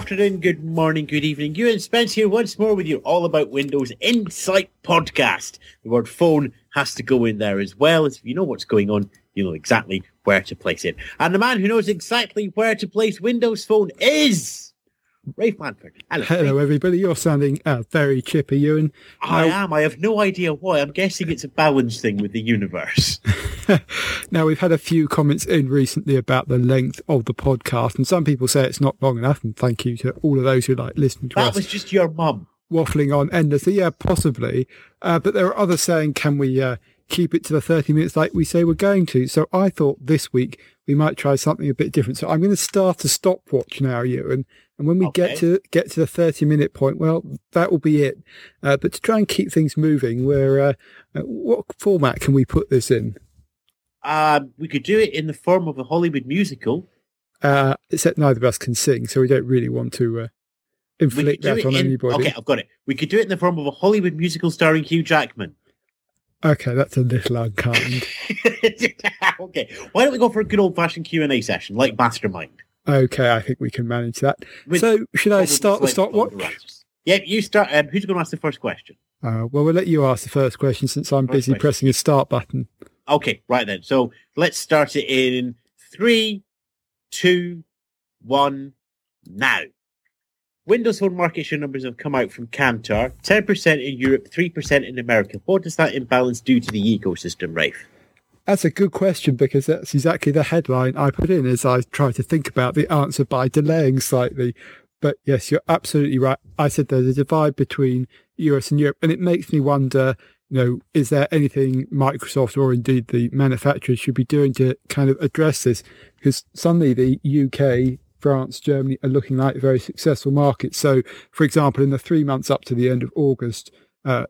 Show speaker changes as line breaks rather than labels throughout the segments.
afternoon, good morning, good evening. Ewan Spence here once more with your all about Windows Insight podcast. The word phone has to go in there as well. As if you know what's going on, you know exactly where to place it. And the man who knows exactly where to place Windows Phone is Rafe Blandford.
Hello, Hello everybody. You're sounding uh, very chippy, Ewan.
I now, am. I have no idea why. I'm guessing it's a balance thing with the universe.
now, we've had a few comments in recently about the length of the podcast, and some people say it's not long enough. And thank you to all of those who like listening to
that
us.
That was just your mum
waffling on endlessly. Yeah, possibly. Uh, but there are others saying, can we uh, keep it to the 30 minutes like we say we're going to? So I thought this week we might try something a bit different. So I'm going to start a stopwatch now, Ewan. And when we okay. get to get to the 30 minute point, well, that will be it. Uh, but to try and keep things moving, where uh, uh, what format can we put this in?
Uh, we could do it in the form of a Hollywood musical.
Uh, except neither of us can sing, so we don't really want to uh, inflict that on
in,
anybody.
Okay, I've got it. We could do it in the form of a Hollywood musical starring Hugh Jackman.
Okay, that's a little unkind.
okay, why don't we go for a good old fashioned Q and A session like Mastermind?
Okay, I think we can manage that. With so, should I start the stopwatch?
Yep, you start. Um, who's going to ask the first question?
Uh, well, we'll let you ask the first question since I'm first busy question. pressing a start button.
Okay, right then. So let's start it in three, two, one, now. Windows Phone market share numbers have come out from Kantar. 10% in Europe, 3% in America. What does that imbalance do to the ecosystem, Rafe?
That's a good question because that's exactly the headline I put in as I try to think about the answer by delaying slightly. But yes, you're absolutely right. I said there's a divide between US and Europe, and it makes me wonder, you know, is there anything Microsoft or indeed the manufacturers should be doing to kind of address this? Because suddenly the UK, France, Germany are looking like very successful markets. So, for example, in the three months up to the end of August, uh,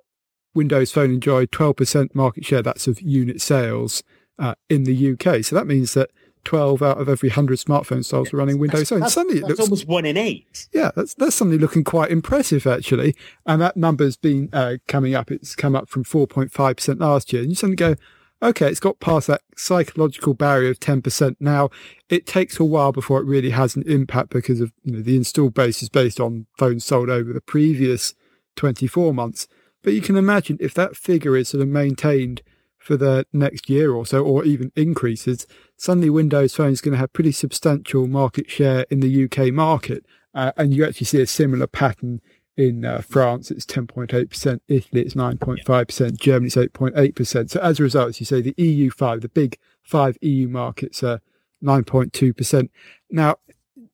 Windows Phone enjoyed 12% market share, that's of unit sales uh, in the UK. So that means that 12 out of every 100 smartphone sales are running Windows Phone.
Suddenly it looks almost one in eight.
Yeah, that's, that's suddenly looking quite impressive, actually. And that number's been uh, coming up. It's come up from 4.5% last year. And you suddenly go, okay, it's got past that psychological barrier of 10%. Now, it takes a while before it really has an impact because of, you know, the install base is based on phones sold over the previous 24 months. But you can imagine if that figure is sort of maintained for the next year or so, or even increases, suddenly Windows Phone is going to have pretty substantial market share in the UK market. Uh, and you actually see a similar pattern in uh, France, it's 10.8%, Italy, it's 9.5%, Germany, it's 8.8%. So as a result, as you say, the EU5, the big five EU markets are 9.2%. Now,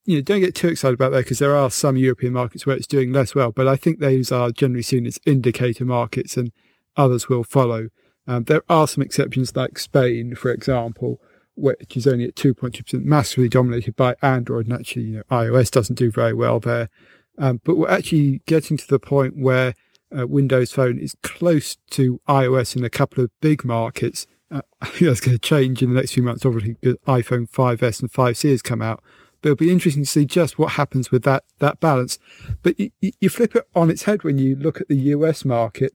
you know, don't get too excited about that because there are some European markets where it's doing less well, but I think those are generally seen as indicator markets and others will follow. Um, there are some exceptions like Spain, for example, which is only at 2.2%, massively dominated by Android. And actually, you know, iOS doesn't do very well there. Um, but we're actually getting to the point where uh, Windows Phone is close to iOS in a couple of big markets. Uh, I think that's going to change in the next few months, obviously, because iPhone 5S and 5C has come out but it'll be interesting to see just what happens with that that balance. But you, you flip it on its head when you look at the US market.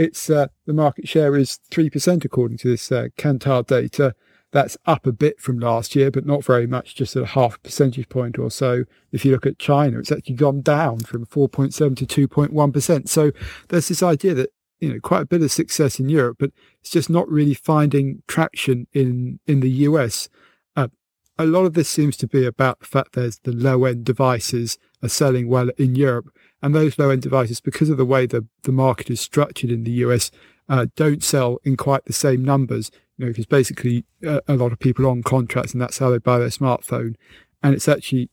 It's uh, the market share is three percent according to this uh, Kantar data. That's up a bit from last year, but not very much, just a half percentage point or so. If you look at China, it's actually gone down from 4.7 to 2.1%. So there's this idea that, you know, quite a bit of success in Europe, but it's just not really finding traction in, in the US a lot of this seems to be about the fact there's the low end devices are selling well in Europe. And those low end devices, because of the way the, the market is structured in the US, uh, don't sell in quite the same numbers. You know, because basically uh, a lot of people on contracts and that's how they buy their smartphone. And it's actually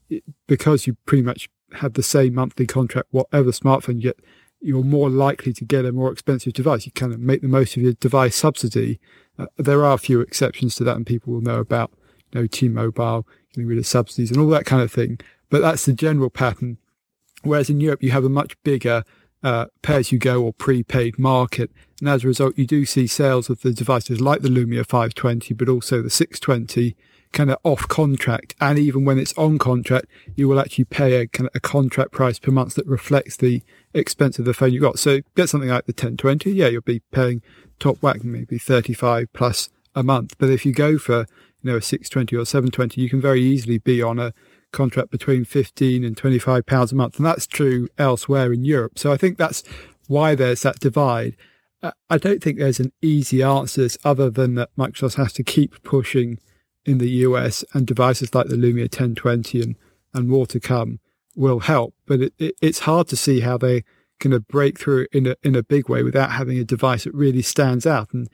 because you pretty much have the same monthly contract, whatever smartphone you get, you're more likely to get a more expensive device. You kind of make the most of your device subsidy. Uh, there are a few exceptions to that and people will know about you know, T-Mobile, getting rid of subsidies and all that kind of thing. But that's the general pattern. Whereas in Europe, you have a much bigger uh, pay-as-you-go or prepaid market. And as a result, you do see sales of the devices like the Lumia 520, but also the 620 kind of off contract. And even when it's on contract, you will actually pay a kind of a contract price per month that reflects the expense of the phone you got. So get something like the 1020. Yeah, you'll be paying top whack, maybe 35 plus a month. But if you go for know, a 620 or 720, you can very easily be on a contract between 15 and 25 pounds a month. And that's true elsewhere in Europe. So I think that's why there's that divide. Uh, I don't think there's an easy answer other than that Microsoft has to keep pushing in the US and devices like the Lumia 1020 and, and more to come will help. But it, it, it's hard to see how they of break through in a, in a big way without having a device that really stands out. And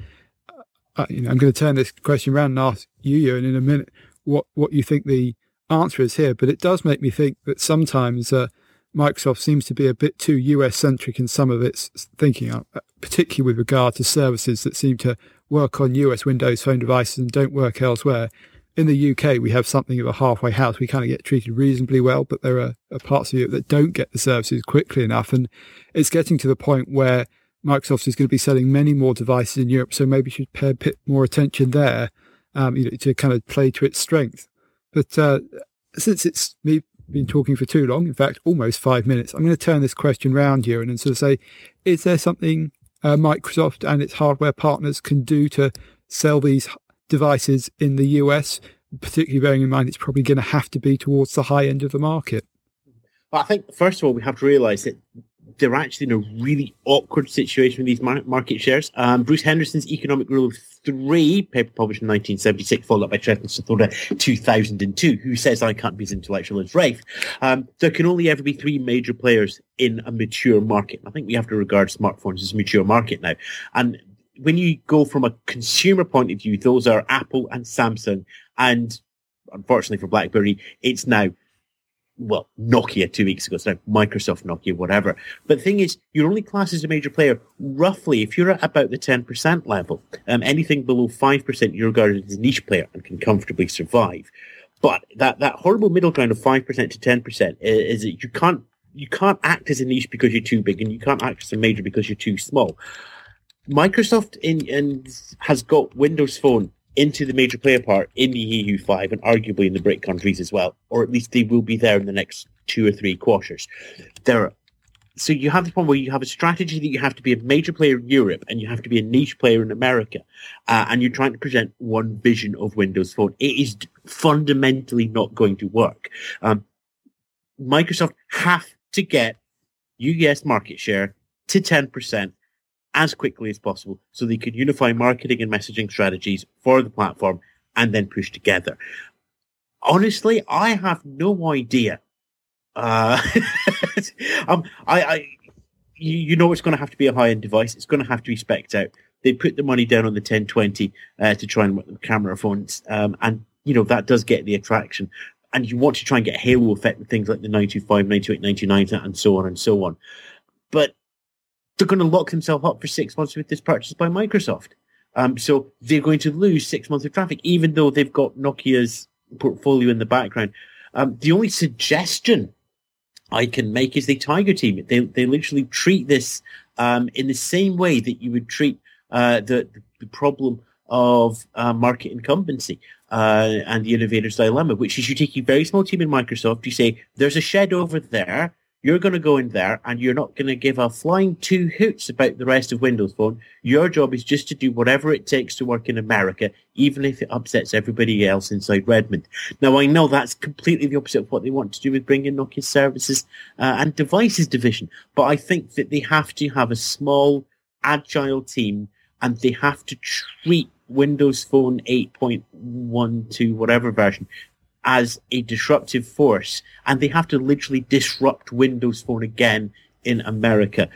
uh, you know, I'm going to turn this question around and ask you, and in a minute, what, what you think the answer is here. But it does make me think that sometimes uh, Microsoft seems to be a bit too US centric in some of its thinking, uh, particularly with regard to services that seem to work on US Windows Phone devices and don't work elsewhere. In the UK, we have something of a halfway house. We kind of get treated reasonably well, but there are, are parts of Europe that don't get the services quickly enough. And it's getting to the point where Microsoft is going to be selling many more devices in Europe, so maybe should pay a bit more attention there, um, you know, to kind of play to its strength. But uh, since it's me been talking for too long, in fact, almost five minutes, I'm going to turn this question round here and sort of say, is there something uh, Microsoft and its hardware partners can do to sell these devices in the US, particularly bearing in mind it's probably going to have to be towards the high end of the market?
Well, I think, first of all, we have to realize that they're actually in a really awkward situation with these market shares. Um, Bruce Henderson's Economic Rule of Three, paper published in 1976, followed up by Tretton Sothoda 2002, who says I can't be as intellectual as Rafe. Um, there can only ever be three major players in a mature market. I think we have to regard smartphones as a mature market now. And when you go from a consumer point of view, those are Apple and Samsung. And unfortunately for BlackBerry, it's now well, Nokia two weeks ago, so Microsoft, Nokia, whatever. But the thing is, you're only classed as a major player roughly if you're at about the 10% level. Um, anything below 5%, you're regarded as a niche player and can comfortably survive. But that, that horrible middle ground of 5% to 10% is, is that you can't, you can't act as a niche because you're too big and you can't act as a major because you're too small. Microsoft in, in has got Windows Phone into the major player part in the EU5 and arguably in the BRIC countries as well, or at least they will be there in the next two or three quarters. There, are, so you have the point where you have a strategy that you have to be a major player in Europe and you have to be a niche player in America, uh, and you're trying to present one vision of Windows Phone. It is fundamentally not going to work. Um, Microsoft have to get US market share to 10% as quickly as possible so they could unify marketing and messaging strategies for the platform and then push together. Honestly, I have no idea. Uh, um, I, I, you, you know, it's going to have to be a high end device. It's going to have to be specced out. They put the money down on the 1020 uh, to try and work the camera phones, um, and you know that does get the attraction. And you want to try and get halo effect with things like the 925, 928, 929, and so on and so on. But they're going to lock themselves up for six months with this purchase by Microsoft. Um, so they're going to lose six months of traffic, even though they've got Nokia's portfolio in the background. Um, the only suggestion I can make is the Tiger team. They they literally treat this um, in the same way that you would treat uh, the the problem of uh, market incumbency uh, and the innovator's dilemma, which is you take a very small team in Microsoft, you say there's a shed over there you're going to go in there and you're not going to give a flying two hoots about the rest of Windows Phone. Your job is just to do whatever it takes to work in America, even if it upsets everybody else inside Redmond. Now, I know that's completely the opposite of what they want to do with bringing Nokia services uh, and devices division, but I think that they have to have a small, agile team and they have to treat Windows Phone 8.12, whatever version, as a disruptive force, and they have to literally disrupt Windows Phone again in America.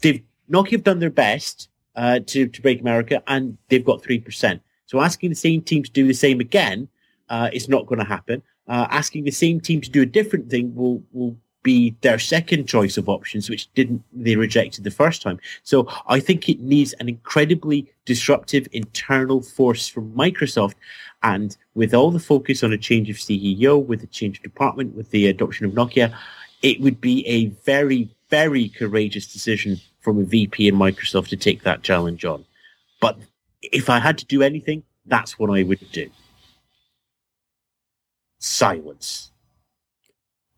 They've Nokia have done their best uh, to to break America, and they've got three percent. So asking the same team to do the same again uh, is not going to happen. Uh, asking the same team to do a different thing will will be their second choice of options, which didn't they rejected the first time. So I think it needs an incredibly disruptive internal force from Microsoft. And with all the focus on a change of CEO, with a change of department, with the adoption of Nokia, it would be a very, very courageous decision from a VP in Microsoft to take that challenge on. But if I had to do anything, that's what I would do. Silence.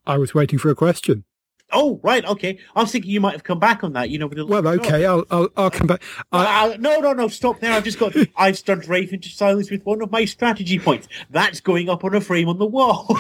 I was waiting for a question.
Oh, right. Okay. I was thinking you might have come back on that. You know,
well, okay. I'll, I'll, I'll come back.
Uh, I, uh, no, no, no. Stop there. I've just got, I've stunned Rafe into silence with one of my strategy points. That's going up on a frame on the wall.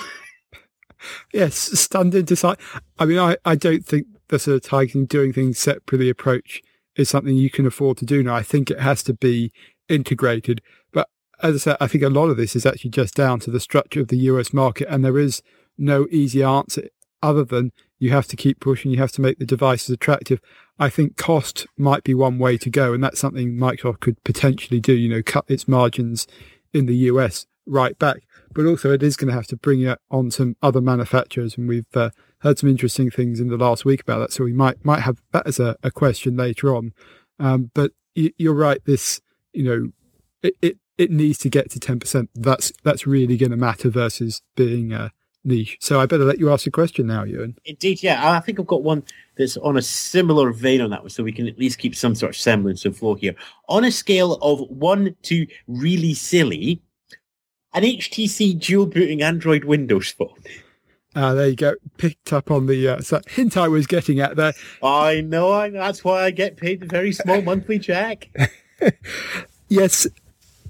yes, stunned into sight. I mean, I, I don't think the sort of targeting, doing things separately approach is something you can afford to do now. I think it has to be integrated. But as I said, I think a lot of this is actually just down to the structure of the US market, and there is no easy answer other than you have to keep pushing, you have to make the devices attractive. I think cost might be one way to go, and that's something Microsoft could potentially do, you know, cut its margins in the US right back. But also, it is going to have to bring it on some other manufacturers, and we've uh, heard some interesting things in the last week about that. So we might might have that as a, a question later on. Um, but you're right. This, you know, it, it, it needs to get to ten percent. That's that's really going to matter versus being uh, niche. So I better let you ask a question now, Ewan.
Indeed, yeah. I think I've got one that's on a similar vein on that, one, so we can at least keep some sort of semblance of flow here. On a scale of one to really silly, an HTC dual booting Android Windows phone.
Ah, uh, there you go. Picked up on the uh, so hint I was getting at there.
I know, I know. That's why I get paid a very small monthly check.
yes,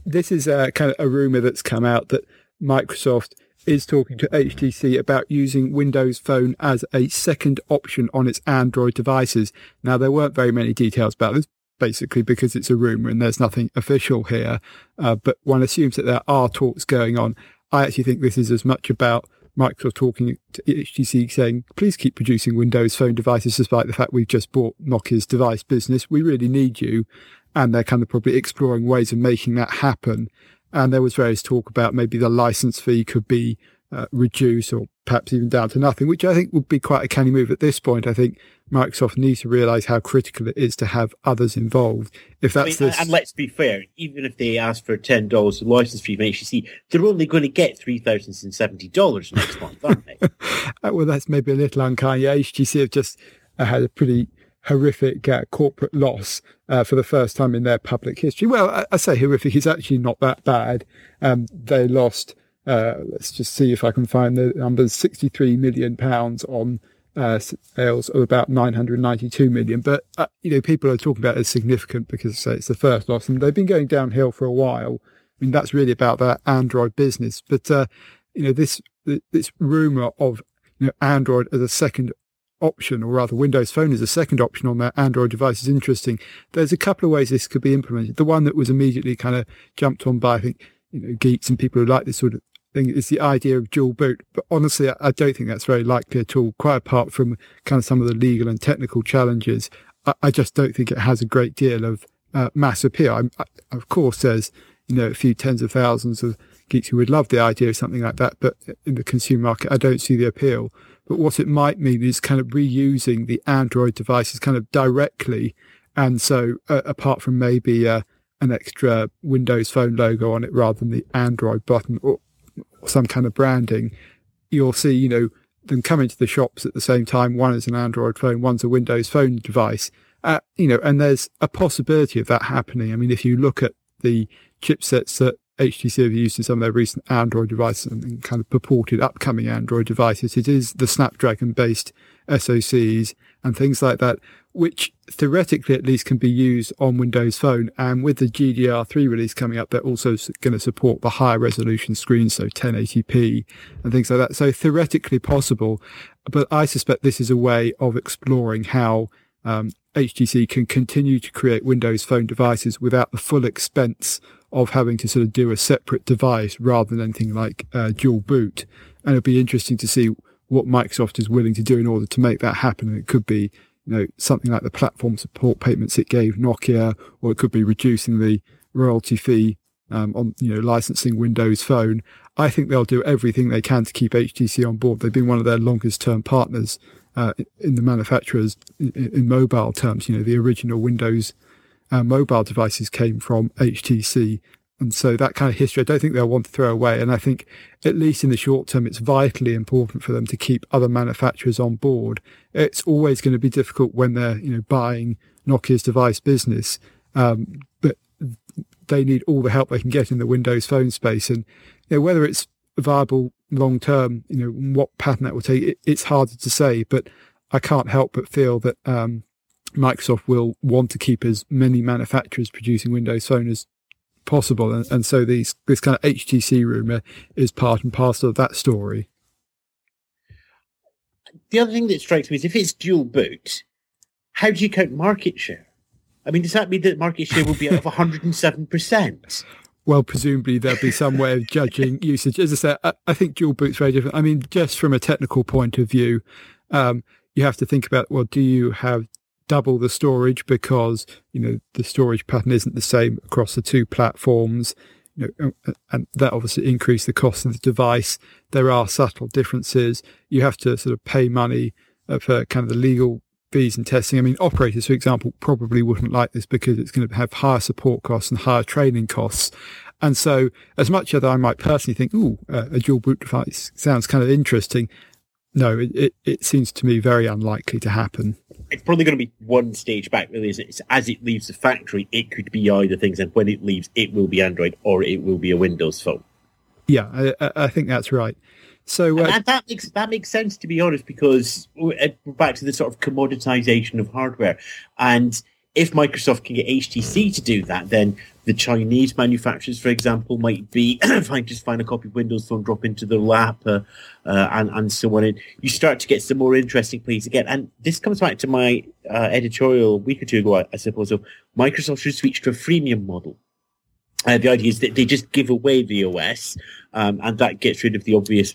this is a kind of a rumor that's come out that Microsoft is talking to HTC about using Windows Phone as a second option on its Android devices. Now, there weren't very many details about this, basically because it's a rumor and there's nothing official here. Uh, but one assumes that there are talks going on. I actually think this is as much about Microsoft talking to HTC saying, please keep producing Windows Phone devices despite the fact we've just bought Nokia's device business. We really need you. And they're kind of probably exploring ways of making that happen. And there was various talk about maybe the license fee could be uh, reduced or perhaps even down to nothing, which I think would be quite a canny move at this point. I think Microsoft needs to realize how critical it is to have others involved. If that's I mean,
this... and let's be fair, even if they ask for ten dollars license fee from HTC, they're only going to get three thousand and seventy dollars next month, aren't they?
Uh, well, that's maybe a little unkind. Yeah, HTC have just uh, had a pretty horrific uh, corporate loss uh, for the first time in their public history. Well, I, I say horrific; it's actually not that bad. Um, they lost. Uh, let's just see if I can find the numbers. Sixty-three million pounds on uh, sales of about 992 million. But uh, you know, people are talking about it as significant because it's the first loss, and they've been going downhill for a while. I mean, that's really about their Android business. But uh, you know, this this rumor of you know Android as a second option, or rather Windows Phone as a second option on their Android device is interesting. There's a couple of ways this could be implemented. The one that was immediately kind of jumped on by, I think, you know, geeks and people who like this sort of thing is the idea of dual boot. But honestly, I don't think that's very likely at all, quite apart from kind of some of the legal and technical challenges. I, I just don't think it has a great deal of uh, mass appeal. I, of course, there's, you know, a few tens of thousands of geeks who would love the idea of something like that, but in the consumer market, I don't see the appeal. But what it might mean is kind of reusing the Android devices kind of directly. And so, uh, apart from maybe uh, an extra Windows Phone logo on it rather than the Android button or, or some kind of branding, you'll see, you know, them come into the shops at the same time. One is an Android phone, one's a Windows Phone device. Uh, you know, and there's a possibility of that happening. I mean, if you look at the chipsets that HTC have used in some of their recent Android devices and kind of purported upcoming Android devices. It is the Snapdragon based SoCs and things like that, which theoretically at least can be used on Windows Phone. And with the GDR3 release coming up, they're also going to support the higher resolution screens, so 1080p and things like that. So theoretically possible, but I suspect this is a way of exploring how um, HTC can continue to create Windows Phone devices without the full expense of having to sort of do a separate device rather than anything like uh, dual boot. And it'll be interesting to see what Microsoft is willing to do in order to make that happen. And it could be, you know, something like the platform support payments it gave Nokia, or it could be reducing the royalty fee um, on, you know, licensing Windows Phone. I think they'll do everything they can to keep HTC on board. They've been one of their longest term partners uh, in the manufacturers in, in, mobile terms. You know, the original Windows uh, mobile devices came from HTC. And so that kind of history, I don't think they'll want to throw away. And I think, at least in the short term, it's vitally important for them to keep other manufacturers on board. It's always going to be difficult when they're, you know, buying Nokia's device business. Um, but they need all the help they can get in the Windows phone space. And you know, whether it's viable long term, you know, what pattern that will take, it, it's harder to say. But I can't help but feel that um, Microsoft will want to keep as many manufacturers producing Windows Phone as possible. And, and so these, this kind of HTC rumor is part and parcel of that story.
the other thing that strikes me is if it's dual boot, how do you count market share? I mean, does that mean that market share will be of 107%?
Well, presumably there'll be some way of judging usage. As I said, I, I, think dual boot's very different. I mean, just from a technical point of view, um, you have to think about, well, do you have double the storage because, you know, the storage pattern isn't the same across the two platforms? You know, and that obviously increase the cost of the device. There are subtle differences. You have to sort of pay money uh, for kind of the legal fees and testing. I mean, operators, for example, probably wouldn't like this because it's going to have higher support costs and higher training costs. And so, as much as I might personally think, "Ooh, uh, a dual boot device sounds kind of interesting," no, it, it, it, seems to me very unlikely to happen.
It's probably going to be one stage back, really. Is it? as it leaves the factory, it could be either things, and when it leaves, it will be Android or it will be a Windows phone.
Yeah, I, I think that's right. So
uh, that makes that makes sense to be honest, because we're back to the sort of commoditization of hardware, and if Microsoft can get HTC to do that, then the Chinese manufacturers, for example, might be fine just find a copy of Windows Phone, drop into their lap, uh, uh, and and so on. And you start to get some more interesting plays again. And this comes back to my uh, editorial a week or two ago, I, I suppose. So Microsoft should switch to a freemium model. Uh, the idea is that they just give away the OS, um, and that gets rid of the obvious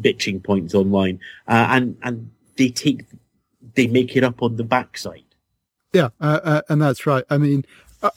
bitching points online, uh, and and they take they make it up on the backside.
Yeah, uh, uh, and that's right. I mean,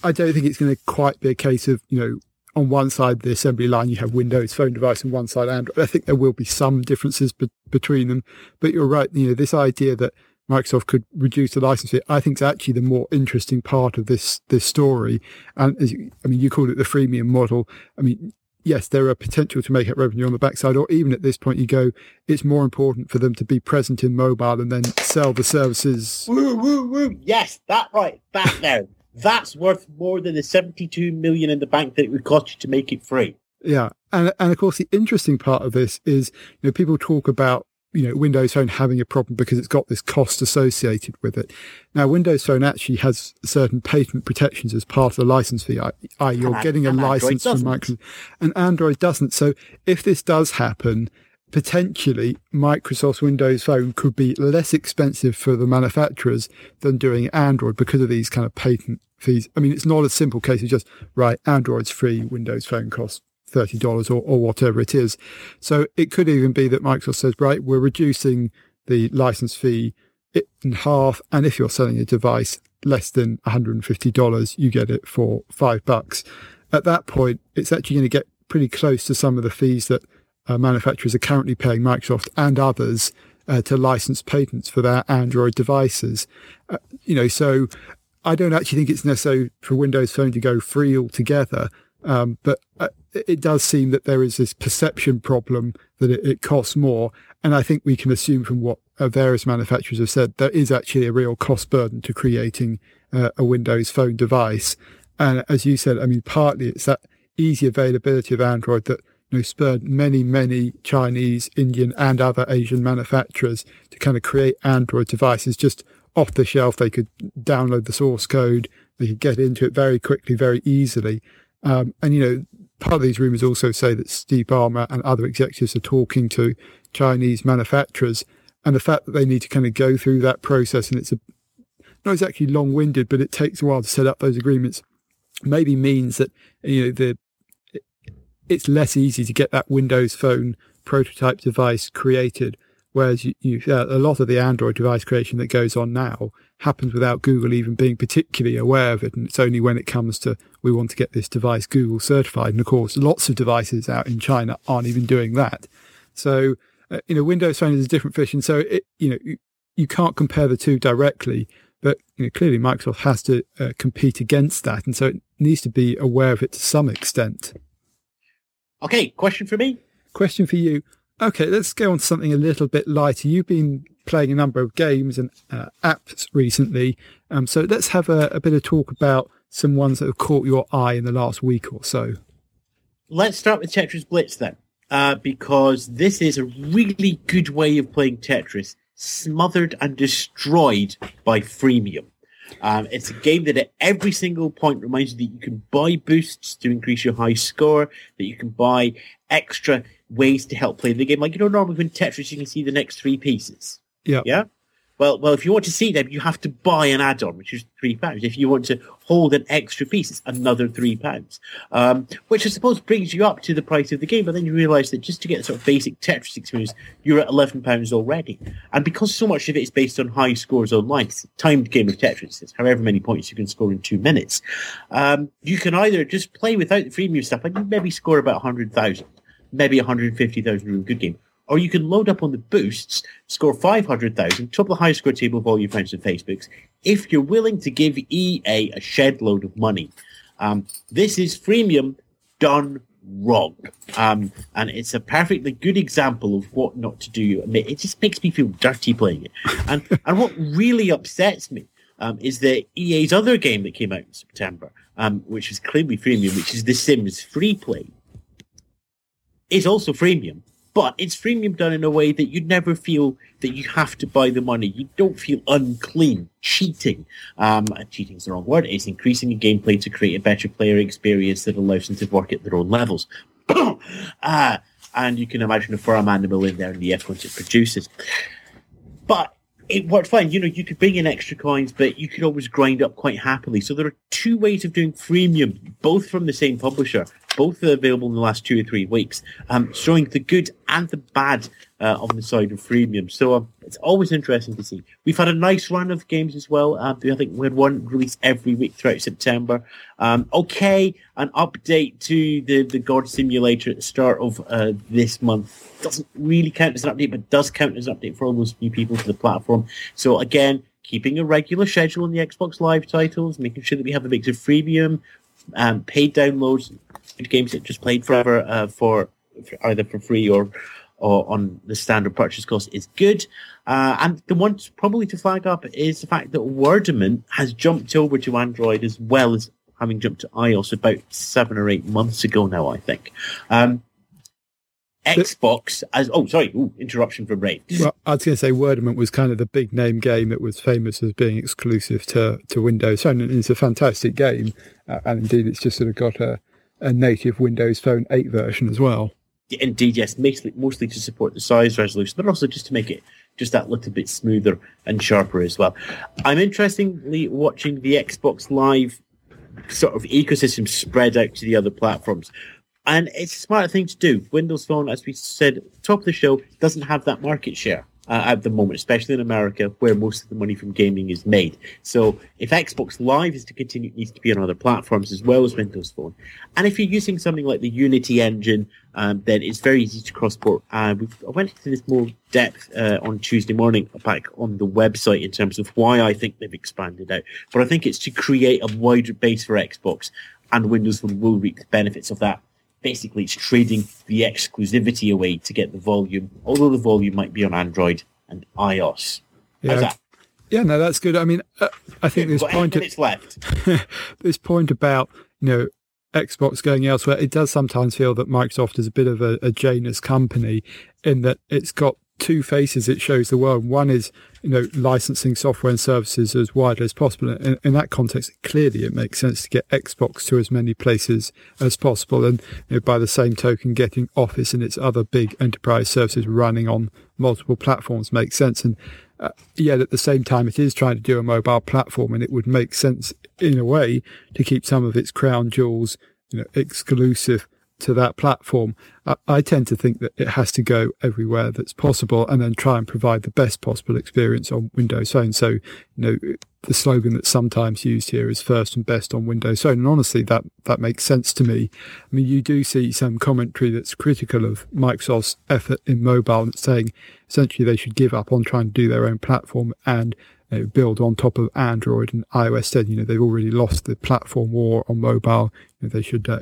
I don't think it's going to quite be a case of you know on one side the assembly line you have Windows phone device and one side Android. I think there will be some differences be- between them, but you're right. You know, this idea that Microsoft could reduce the license fee, I think is actually the more interesting part of this this story. And you, I mean, you called it the freemium model. I mean, yes, there are potential to make up revenue on the backside, or even at this point, you go, it's more important for them to be present in mobile and then sell the services.
Woo, woo, woo. Yes, that right. That there. That's worth more than the 72 million in the bank that it would cost you to make it free.
Yeah. And, and of course, the interesting part of this is, you know, people talk about you know, Windows Phone having a problem because it's got this cost associated with it. Now, Windows Phone actually has certain patent protections as part of the license fee, i.e. you're and, getting a license from Microsoft, and Android doesn't. So if this does happen, potentially Microsoft's Windows Phone could be less expensive for the manufacturers than doing Android because of these kind of patent fees. I mean, it's not a simple case of just, right, Android's free, Windows Phone costs $30 or, or whatever it is. So it could even be that Microsoft says, right, we're reducing the license fee in half. And if you're selling a device less than $150, you get it for five bucks. At that point, it's actually going to get pretty close to some of the fees that uh, manufacturers are currently paying Microsoft and others uh, to license patents for their Android devices. Uh, you know, so I don't actually think it's necessary for Windows Phone to go free altogether. Um, but uh, it does seem that there is this perception problem that it, it, costs more. And I think we can assume from what uh, various manufacturers have said, there is actually a real cost burden to creating uh, a Windows phone device. And as you said, I mean, partly it's that easy availability of Android that you know, spurred many, many Chinese, Indian, and other Asian manufacturers to kind of create Android devices just off the shelf. They could download the source code, they could get into it very quickly, very easily. Um, and, you know, part of these rumors also say that Steve Ballmer and other executives are talking to Chinese manufacturers. And the fact that they need to kind of go through that process and it's a, not exactly long winded, but it takes a while to set up those agreements maybe means that, you know, the, it's less easy to get that Windows phone prototype device created. Whereas you, you uh, a lot of the Android device creation that goes on now happens without Google even being particularly aware of it. And it's only when it comes to, we want to get this device Google certified. And of course, lots of devices out in China aren't even doing that. So, uh, you know, Windows Phone is a different fish. And so, it, you know, you, you can't compare the two directly, but you know, clearly Microsoft has to uh, compete against that. And so it needs to be aware of it to some extent.
Okay. Question for me?
Question for you. Okay. Let's go on to something a little bit lighter. You've been playing a number of games and uh, apps recently. Um, so let's have a, a bit of talk about some ones that have caught your eye in the last week or so.
Let's start with Tetris Blitz then, uh, because this is a really good way of playing Tetris, smothered and destroyed by freemium. Um, it's a game that at every single point reminds you that you can buy boosts to increase your high score, that you can buy extra ways to help play the game. Like, you know, normally when Tetris, you can see the next three pieces.
Yeah.
Yeah. Well, well, if you want to see them, you have to buy an add-on, which is three pounds. If you want to hold an extra piece, it's another three pounds. Um, which I suppose brings you up to the price of the game. But then you realise that just to get sort of basic Tetris experience, you're at eleven pounds already. And because so much of it is based on high scores online, it's a timed game of Tetris. It's however many points you can score in two minutes. Um, you can either just play without the freemium stuff, and you maybe score about hundred thousand, maybe one hundred fifty thousand in a good game or you can load up on the boosts, score 500,000, top the highest score table of all your friends and Facebooks, if you're willing to give EA a shed load of money. Um, this is freemium done wrong. Um, and it's a perfectly good example of what not to do. It just makes me feel dirty playing it. And, and what really upsets me um, is that EA's other game that came out in September, um, which is clearly freemium, which is The Sims Free Play, is also freemium but it's freemium done in a way that you never feel that you have to buy the money. You don't feel unclean, cheating. Um, cheating is the wrong word. It's increasing the gameplay to create a better player experience that allows them to work at their own levels. uh, and you can imagine a farm animal in there and the effort it produces. But it worked fine. You know, you could bring in extra coins, but you could always grind up quite happily. So there are two ways of doing freemium, both from the same publisher, both are available in the last two or three weeks, um, showing the good and the bad uh, on the side of freemium. So um, it's always interesting to see. We've had a nice run of games as well. Uh, I think we had one released every week throughout September. Um, okay, an update to the, the God Simulator at the start of uh, this month doesn't really count as an update, but does count as an update for all those new people to the platform. So again, keeping a regular schedule on the Xbox Live titles, making sure that we have a mix of freemium, um, paid downloads, games that just played forever uh, for, for, either for free or or on the standard purchase cost is good. Uh, and the one probably to flag up is the fact that Wordament has jumped over to Android as well as having jumped to iOS about seven or eight months ago now, I think. Um, Xbox as oh sorry ooh, interruption from Rafe.
Well, I was going to say Wordament was kind of the big name game that was famous as being exclusive to to Windows Phone, and it's a fantastic game, uh, and indeed it's just sort of got a, a native Windows Phone 8 version as well.
Indeed, yes, mostly mostly to support the size resolution, but also just to make it just that little bit smoother and sharper as well. I'm interestingly watching the Xbox Live sort of ecosystem spread out to the other platforms. And it's a smart thing to do. Windows Phone, as we said, top of the show, doesn't have that market share uh, at the moment, especially in America, where most of the money from gaming is made. So if Xbox Live is to continue, it needs to be on other platforms as well as Windows Phone. And if you're using something like the Unity engine, um, then it's very easy to cross-port. Uh, I went into this more depth uh, on Tuesday morning back on the website in terms of why I think they've expanded out. But I think it's to create a wider base for Xbox, and Windows Phone will reap the benefits of that basically it's trading the exclusivity away to get the volume, although the volume might be on Android and iOS.
Yeah. Yeah, no, that's good. I mean, uh, I think this point
of, left.
this point about you know Xbox going elsewhere, it does sometimes feel that Microsoft is a bit of a, a Janus company in that it's got two faces it shows the world. One is, you know, licensing software and services as widely as possible. In, in, that context, clearly it makes sense to get Xbox to as many places as possible. And you know, by the same token, getting Office and its other big enterprise services running on multiple platforms makes sense. And uh, yet at the same time, it is trying to do a mobile platform and it would make sense in a way to keep some of its crown jewels, you know, exclusive to that platform, I, I, tend to think that it has to go everywhere that's possible and then try and provide the best possible experience on Windows Phone. So, you know, the slogan that's sometimes used here is first and best on Windows Phone. And honestly, that, that makes sense to me. I mean, you do see some commentary that's critical of Microsoft's effort in mobile and saying essentially they should give up on trying to do their own platform and you know, build on top of Android and iOS 10. You know, they've already lost the platform war on mobile. You know, they should uh,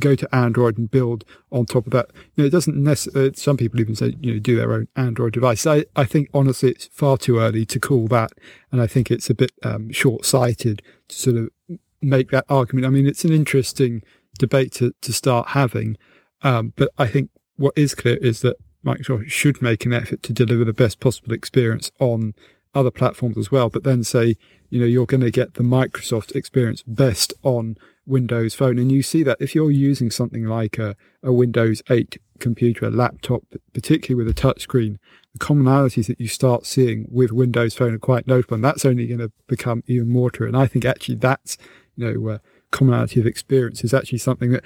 go to Android and build on top of that. You know, it doesn't necessarily, uh, some people even say, you know, do their own Android device. I, I think honestly, it's far too early to call that. And I think it's a bit um, short sighted to sort of make that argument. I mean, it's an interesting debate to, to start having. Um, but I think what is clear is that Microsoft should make an effort to deliver the best possible experience on other platforms as well, but then say, you know, you're going to get the Microsoft experience best on Windows Phone. And you see that if you're using something like a, a Windows 8 computer, a laptop, particularly with a touchscreen, the commonalities that you start seeing with Windows Phone are quite notable, and that's only going to become even more true. And I think actually that's you know uh, commonality of experience is actually something that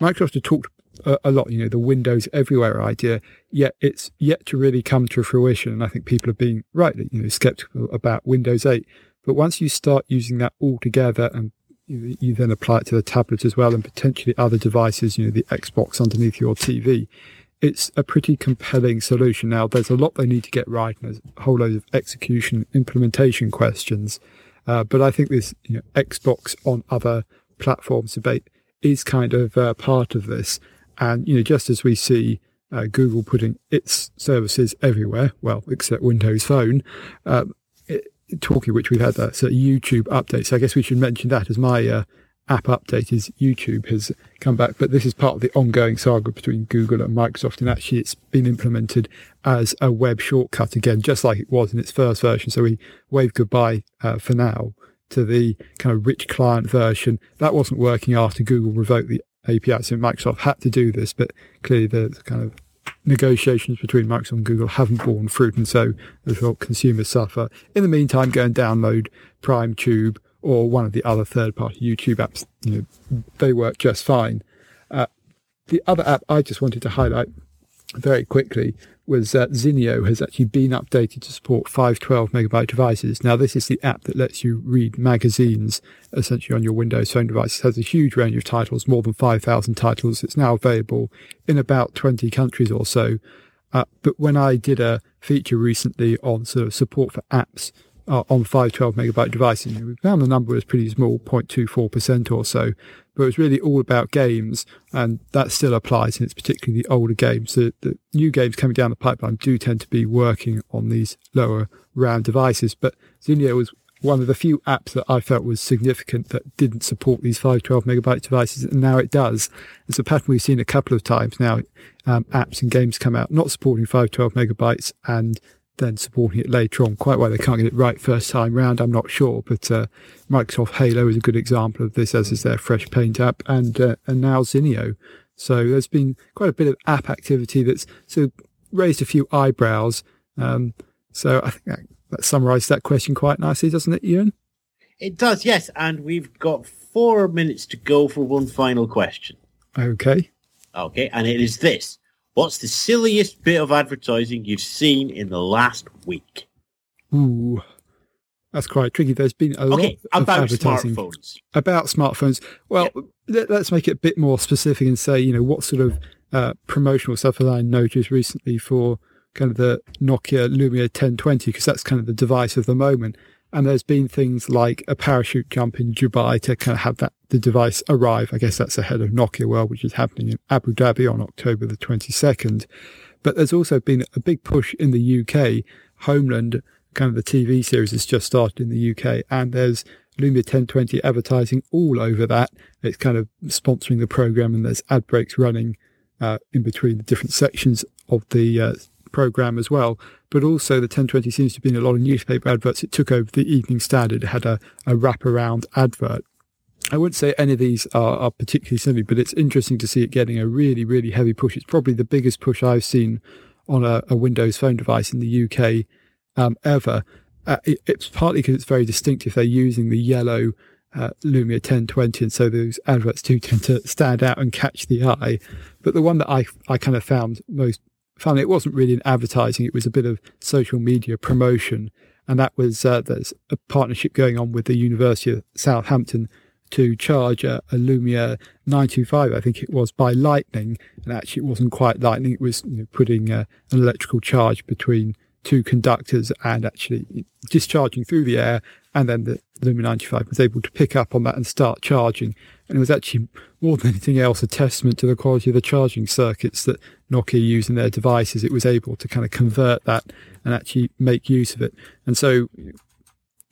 Microsoft have talked a, a, lot. You know, the Windows everywhere idea, yet it's yet to really come to fruition. And I think people have been rightly you know skeptical about Windows 8. But once you start using that all together and you, you then apply it to the tablet as well and potentially other devices, you know, the Xbox underneath your TV, it's a pretty compelling solution. Now, there's a lot they need to get right, and there's a whole load of execution implementation questions. Uh, but I think this you know, Xbox on other platforms debate is kind of uh, part of this. And, you know, just as we see uh, Google putting its services everywhere, well, except Windows Phone, um, talking which we've had that so YouTube update. So I guess we should mention that as my uh, app update is YouTube has come back, but this is part of the ongoing saga between Google and Microsoft. And actually, it's been implemented as a web shortcut again, just like it was in its first version. So we wave goodbye uh, for now to the kind of rich client version. That wasn't working after Google revoked the API. So Microsoft had to do this, but clearly the kind of negotiations between Microsoft and Google haven't borne fruit. And so as well, consumers suffer. In the meantime, go and download Prime Tube or one of the other third party YouTube apps. You know, they work just fine. Uh, the other app I just wanted to highlight very quickly was that Zinio has actually been updated to support 512 megabyte devices. Now, this is the app that lets you read magazines essentially on your Windows phone device. It has a huge range of titles, more than 5,000 titles. It's now available in about 20 countries or so. Uh, but when I did a feature recently on sort of support for apps uh, on 512 megabyte devices, we found the number was pretty small, 0.24% or so but it's really all about games, and that still applies, and it's particularly the older games. The, the new games coming down the pipeline do tend to be working on these lower round devices, but Zinio was one of the few apps that I felt was significant that didn't support these 512 megabyte devices, and now it does. It's a pattern we've seen a couple of times now. Um, apps and games come out not supporting 512 megabytes, and then supporting it later on. Quite why they can't get it right first time round, I'm not sure. But uh, Microsoft Halo is a good example of this, as is their Fresh Paint app, and uh, and now Zinio. So there's been quite a bit of app activity that's sort of raised a few eyebrows. Um, so I think that, that summarised that question quite nicely, doesn't it, Ewan?
It does, yes. And we've got four minutes to go for one final question.
Okay.
Okay, and it is this. What's the silliest bit of advertising you've seen in the last week?
Ooh, that's quite tricky. There's been a okay, lot
about
of advertising
smartphones.
about smartphones. Well, yeah. let, us make it a bit more specific and say, you know, what sort of uh, promotional stuff have I noticed recently for kind of the Nokia Lumia 1020 because that's kind of the device of the moment. And there's been things like a parachute jump in Dubai to kind of have that the device arrive. I guess that's ahead of Nokia World, which is happening in Abu Dhabi on October the 22nd. But there's also been a big push in the UK. Homeland, kind of the TV series, has just started in the UK, and there's Lumia 1020 advertising all over that. It's kind of sponsoring the program, and there's ad breaks running uh, in between the different sections of the uh, program as well. But also, the 1020 seems to be in a lot of newspaper adverts. It took over the Evening Standard. It had a, a wraparound advert. I wouldn't say any of these are, are particularly silly, but it's interesting to see it getting a really, really heavy push. It's probably the biggest push I've seen on a, a Windows phone device in the UK um, ever. Uh, it, it's partly because it's very distinctive. They're using the yellow uh, Lumia 1020, and so those adverts do tend to stand out and catch the eye. But the one that I I kind of found most Finally, it wasn't really an advertising; it was a bit of social media promotion, and that was uh, there's a partnership going on with the University of Southampton to charge a, a, Lumia 925, I think it was, by lightning, and actually it wasn't quite lightning; it was you know, putting uh, an electrical charge between two conductors and actually discharging through the air. And then the Lumia 95 was able to pick up on that and start charging. And it was actually more than anything else a testament to the quality of the charging circuits that Nokia using their devices. It was able to kind of convert that and actually make use of it. And so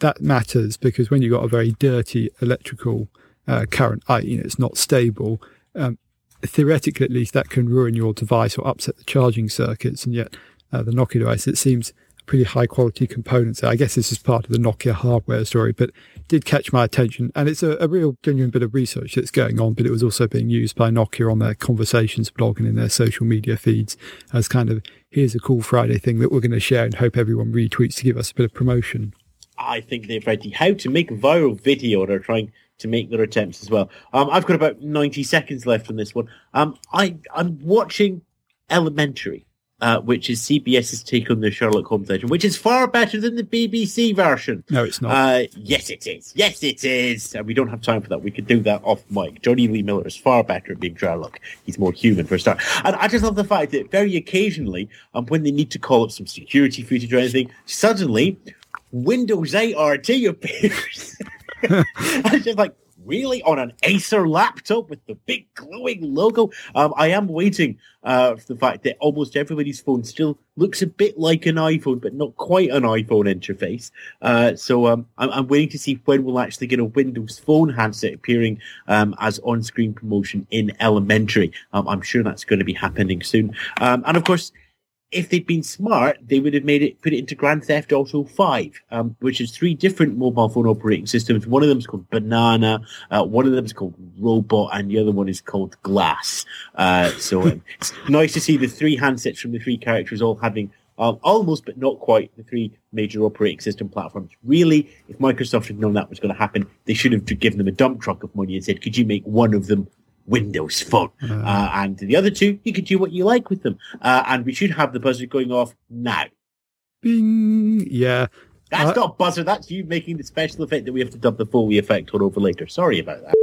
that matters because when you've got a very dirty electrical uh, current, I, you know, it's not stable. Um, theoretically, at least, that can ruin your device or upset the charging circuits. And yet, uh, the Nokia device, it seems pretty high quality components. I guess this is part of the Nokia hardware story, but did catch my attention. And it's a, a, real genuine bit of research that's going on, but it was also being used by Nokia on their conversations blog and in their social media feeds as kind of here's a cool Friday thing that we're going to share and hope everyone retweets to give us a bit of promotion.
I think they've ready how to make viral video. They're trying to make their attempts as well. Um, I've got about 90 seconds left on this one. Um, I, I'm watching Elementary uh, which is CBS's take on the Sherlock Holmes legend, which is far better than the BBC version.
No, it's not.
Uh, yes, it is. Yes, it is. And we don't have time for that. We could do that off mic. Jonny Lee Miller is far better at being Sherlock. He's more human for a start. And I just love the fact that very occasionally, um, when they need to call up some security footage or anything, suddenly Windows 8 RT appears. it's just like, really on an Acer laptop with the big glowing logo. Um, I am waiting uh, for the fact that almost everybody's phone still looks a bit like an iPhone, but not quite an iPhone interface. Uh, so um, I'm, I'm, waiting to see when we'll actually get a Windows Phone handset appearing um, as on-screen promotion in Elementary. Um, I'm sure that's going to be happening soon. Um, and of course, if they'd been smart, they would have made it, put it into Grand Theft Auto 5, um, which is three different mobile phone operating systems. One of them is called Banana, uh, one of them is called Robot, and the other one is called Glass. Uh, so um, it's nice to see the three handsets from the three characters all having um, almost, but not quite, the three major operating system platforms. Really, if Microsoft had known that was going to happen, they should have given them a dump truck of money and said, could you make one of them Windows Phone. Uh, uh, and the other two, you can do what you like with them. Uh, and we should have the buzzer going off now.
Bing. Yeah.
That's uh, not buzzer. That's you making the special effect that we have to dub the Foley effect on over later. Sorry about that.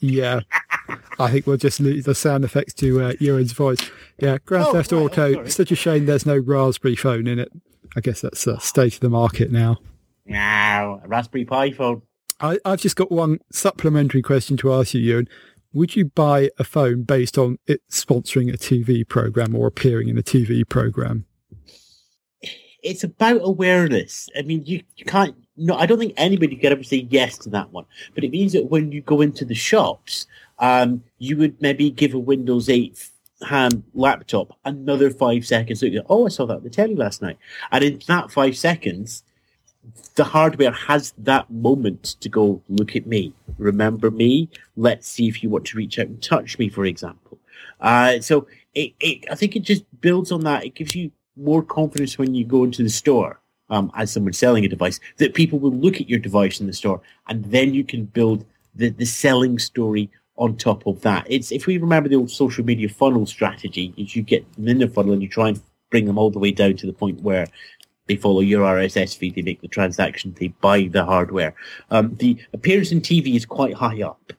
Yeah. I think we'll just leave the sound effects to uh, Ewan's voice. Yeah, Grand oh, Theft right, Auto. Oh, such a shame there's no Raspberry phone in it. I guess that's the state of the market now.
Now, Raspberry Pi phone.
I, have just got one supplementary question to ask you, Ewan. Would you buy a phone based on it sponsoring a TV program or appearing in a TV program?
It's about awareness. I mean, you, you can't. No, I don't think anybody could ever say yes to that one. But it means that when you go into the shops, um, you would maybe give a Windows 8 hand laptop another five seconds. So go, oh, I saw that on the telly last night. And in that five seconds, the hardware has that moment to go, look at me, remember me, let's see if you want to reach out and touch me, for example. Uh, so it, it, I think it just builds on that. It gives you more confidence when you go into the store, um, as someone selling a device, that people will look at your device in the store and then you can build the, the selling story on top of that. It's, if we remember the old social media funnel strategy, is you get them in the funnel and you try and bring them all the way down to the point where they follow your RSS feed, they make the transaction, they buy the hardware. Um, the appearance in TV is quite high up,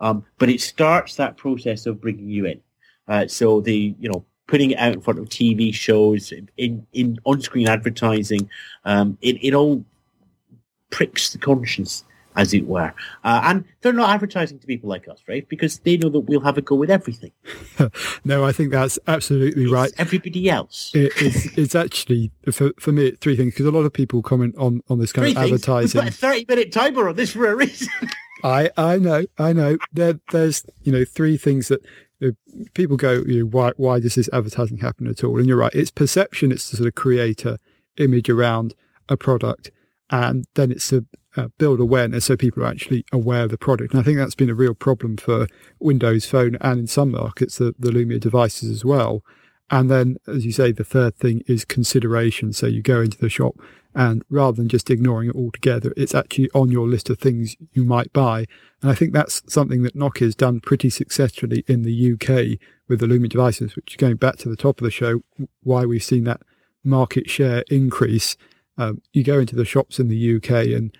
um, but it starts that process of bringing you in. Uh, so the, you know, putting it out in front of TV shows, in, in on-screen advertising, um, it, it all pricks the conscience as it were. Uh, and they're not advertising to people like us, right? Because they know that we'll have a go with everything.
no, I think that's absolutely
it's
right.
Everybody else.
It, it's, it's actually, for, for me, three things, because a lot of people comment on, on this kind
three
of
things.
advertising.
We've got a 30 minute timer on this for a reason.
I, I know, I know. There, there's, you know, three things that you know, people go, you know, why, why does this advertising happen at all? And you're right. It's perception. It's to sort of create a image around a product. And then it's a, uh, build awareness so people are actually aware of the product. And I think that's been a real problem for Windows Phone and in some markets, the, the Lumia devices as well. And then, as you say, the third thing is consideration. So you go into the shop and rather than just ignoring it altogether, it's actually on your list of things you might buy. And I think that's something that Nokia has done pretty successfully in the UK with the Lumia devices, which going back to the top of the show, why we've seen that market share increase. Um, you go into the shops in the UK and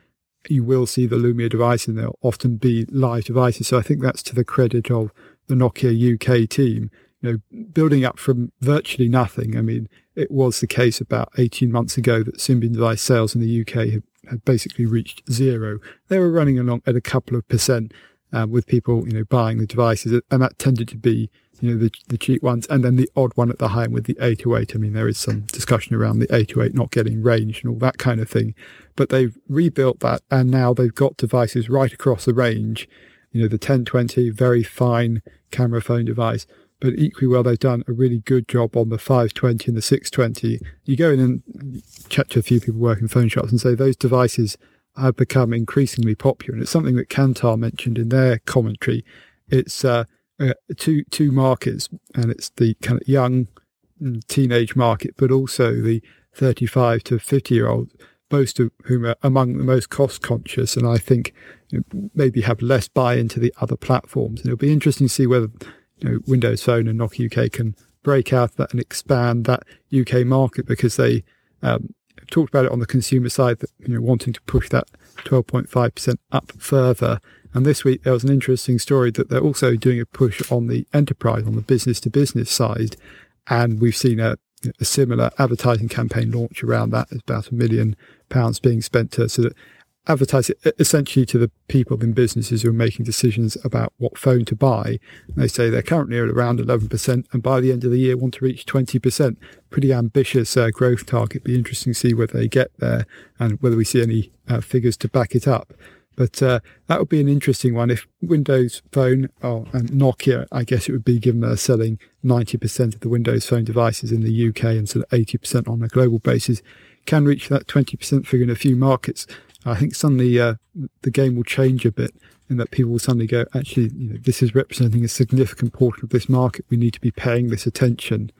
you will see the Lumia device and they'll often be live devices. So I think that's to the credit of the Nokia UK team, you know, building up from virtually nothing. I mean, it was the case about 18 months ago that Symbian device sales in the UK had, had basically reached zero. They were running along at a couple of percent um, with people, you know, buying the devices, and that tended to be, you know, the, the cheap ones, and then the odd one at the high end with the 808. I mean, there is some discussion around the 808 not getting range and all that kind of thing, but they've rebuilt that, and now they've got devices right across the range. You know, the 1020, very fine camera phone device, but equally well, they've done a really good job on the 520 and the 620. You go in and chat to a few people working phone shops and say those devices have become increasingly popular. And it's something that Kantar mentioned in their commentary. It's uh, uh, two two markets, and it's the kind of young mm, teenage market, but also the 35 to 50 year old, most of whom are among the most cost conscious, and I think maybe have less buy into the other platforms. And it'll be interesting to see whether you know, Windows Phone and Nokia UK can break out that and expand that UK market because they um, talked about it on the consumer side that you know wanting to push that 12.5% up further. And this week there was an interesting story that they're also doing a push on the enterprise, on the business to business side. And we've seen a, a similar advertising campaign launch around that. There's about a million pounds being spent to sort of advertise it essentially to the people in businesses who are making decisions about what phone to buy. And they say they're currently at around 11% and by the end of the year want to reach 20%. Pretty ambitious uh, growth target. Be interesting to see whether they get there and whether we see any uh, figures to back it up. But uh, that would be an interesting one if Windows Phone oh, and Nokia, I guess it would be given they're selling 90% of the Windows Phone devices in the UK and sort of 80% on a global basis, can reach that 20% figure in a few markets. I think suddenly uh, the game will change a bit in that people will suddenly go, actually, you know, this is representing a significant portion of this market. We need to be paying this attention.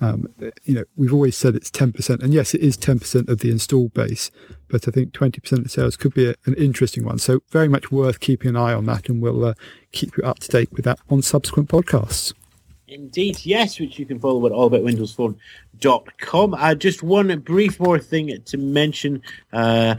Um, you know, we've always said it's 10%, and yes, it is 10% of the install base, but I think 20% of sales could be a, an interesting one. So very much worth keeping an eye on that, and we'll uh, keep you up to date with that on subsequent podcasts.
Indeed, yes, which you can follow at allaboutwindowsphone.com. Uh, just one brief more thing to mention. Uh,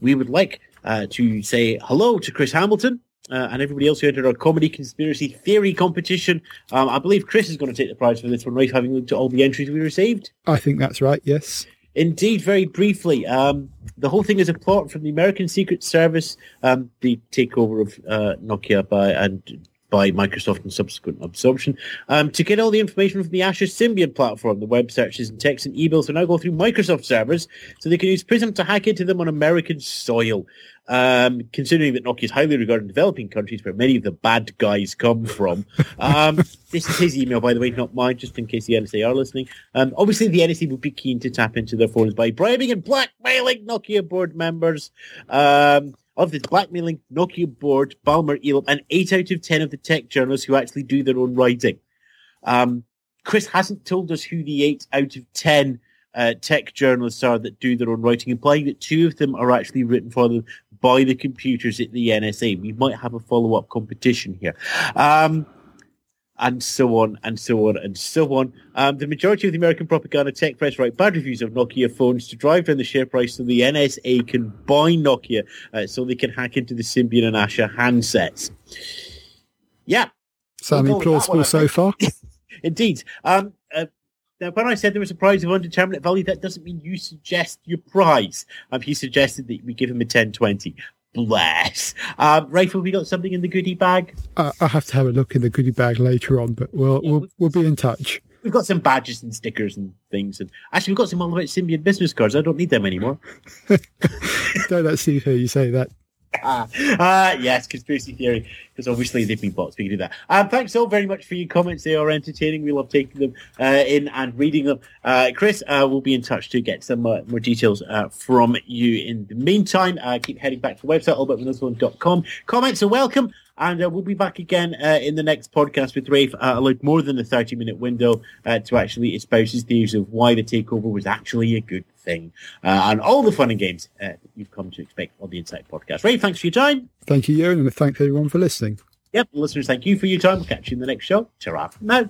we would like uh, to say hello to Chris Hamilton. Uh, and everybody else who entered our comedy conspiracy theory competition. Um, I believe Chris is going to take the prize for this one, right? Having looked at all the entries we received.
I think that's right. Yes.
Indeed, very briefly, um, the whole thing is a plot from the American Secret Service, um, the takeover of uh, Nokia by and by Microsoft and subsequent absorption. Um, to get all the information from the Asha Symbian platform, the web searches and texts and emails are now go through Microsoft servers, so they can use Prism to hack into them on American soil. Um, considering that Nokia is highly regarded in developing countries where many of the bad guys come from. Um, this is his email, by the way, not mine, just in case the NSA are listening. Um, obviously, the NSA would be keen to tap into their phones by bribing and blackmailing Nokia board members. Um, of this blackmailing Nokia board, Ballmer, Elop, and eight out of ten of the tech journalists who actually do their own writing. Um, Chris hasn't told us who the eight out of ten uh, tech journalists are that do their own writing, implying that two of them are actually written for them by the computers at the NSA. We might have a follow-up competition here. Um, and so on and so on and so on. Um, the majority of the American propaganda tech press write bad reviews of Nokia phones to drive down the share price so the NSA can buy Nokia uh, so they can hack into the Symbian and Asha handsets. Yeah.
Sounding plausible so far.
Indeed. Um, uh, now, when I said there was a prize of undeterminate value, that doesn't mean you suggest your prize. Um, he suggested that we give him a 1020 bless. Um, Rachel, have we got something in the goodie bag?
Uh, I'll have to have a look in the goodie bag later on, but we'll yeah, we'll, we'll be in touch.
We've got some badges and stickers and things, and actually we've got some all about Symbian business cards. I don't need them anymore.
don't let Steve hear you say that.
Ah, uh, yes, conspiracy theory, because obviously they've been bots. We Speaking do that, um, thanks all very much for your comments. They are entertaining. We love taking them uh, in and reading them. Uh, Chris, uh, we'll be in touch to get some uh, more details uh, from you. In the meantime, keep heading back to the website, allaboutwindowsphone.com. Comments are welcome. And we'll be back again in the next podcast with Rafe, uh, allowed more than a 30 minute window to actually espouse his theories of why the takeover was actually a good thing uh, and all the fun and games uh, that you've come to expect on the Insight podcast. Ray, thanks for your time.
Thank you, Ewan, and thanks everyone for listening.
Yep, listeners, thank you for your time. We'll catch you in the next show. Ta-ra now.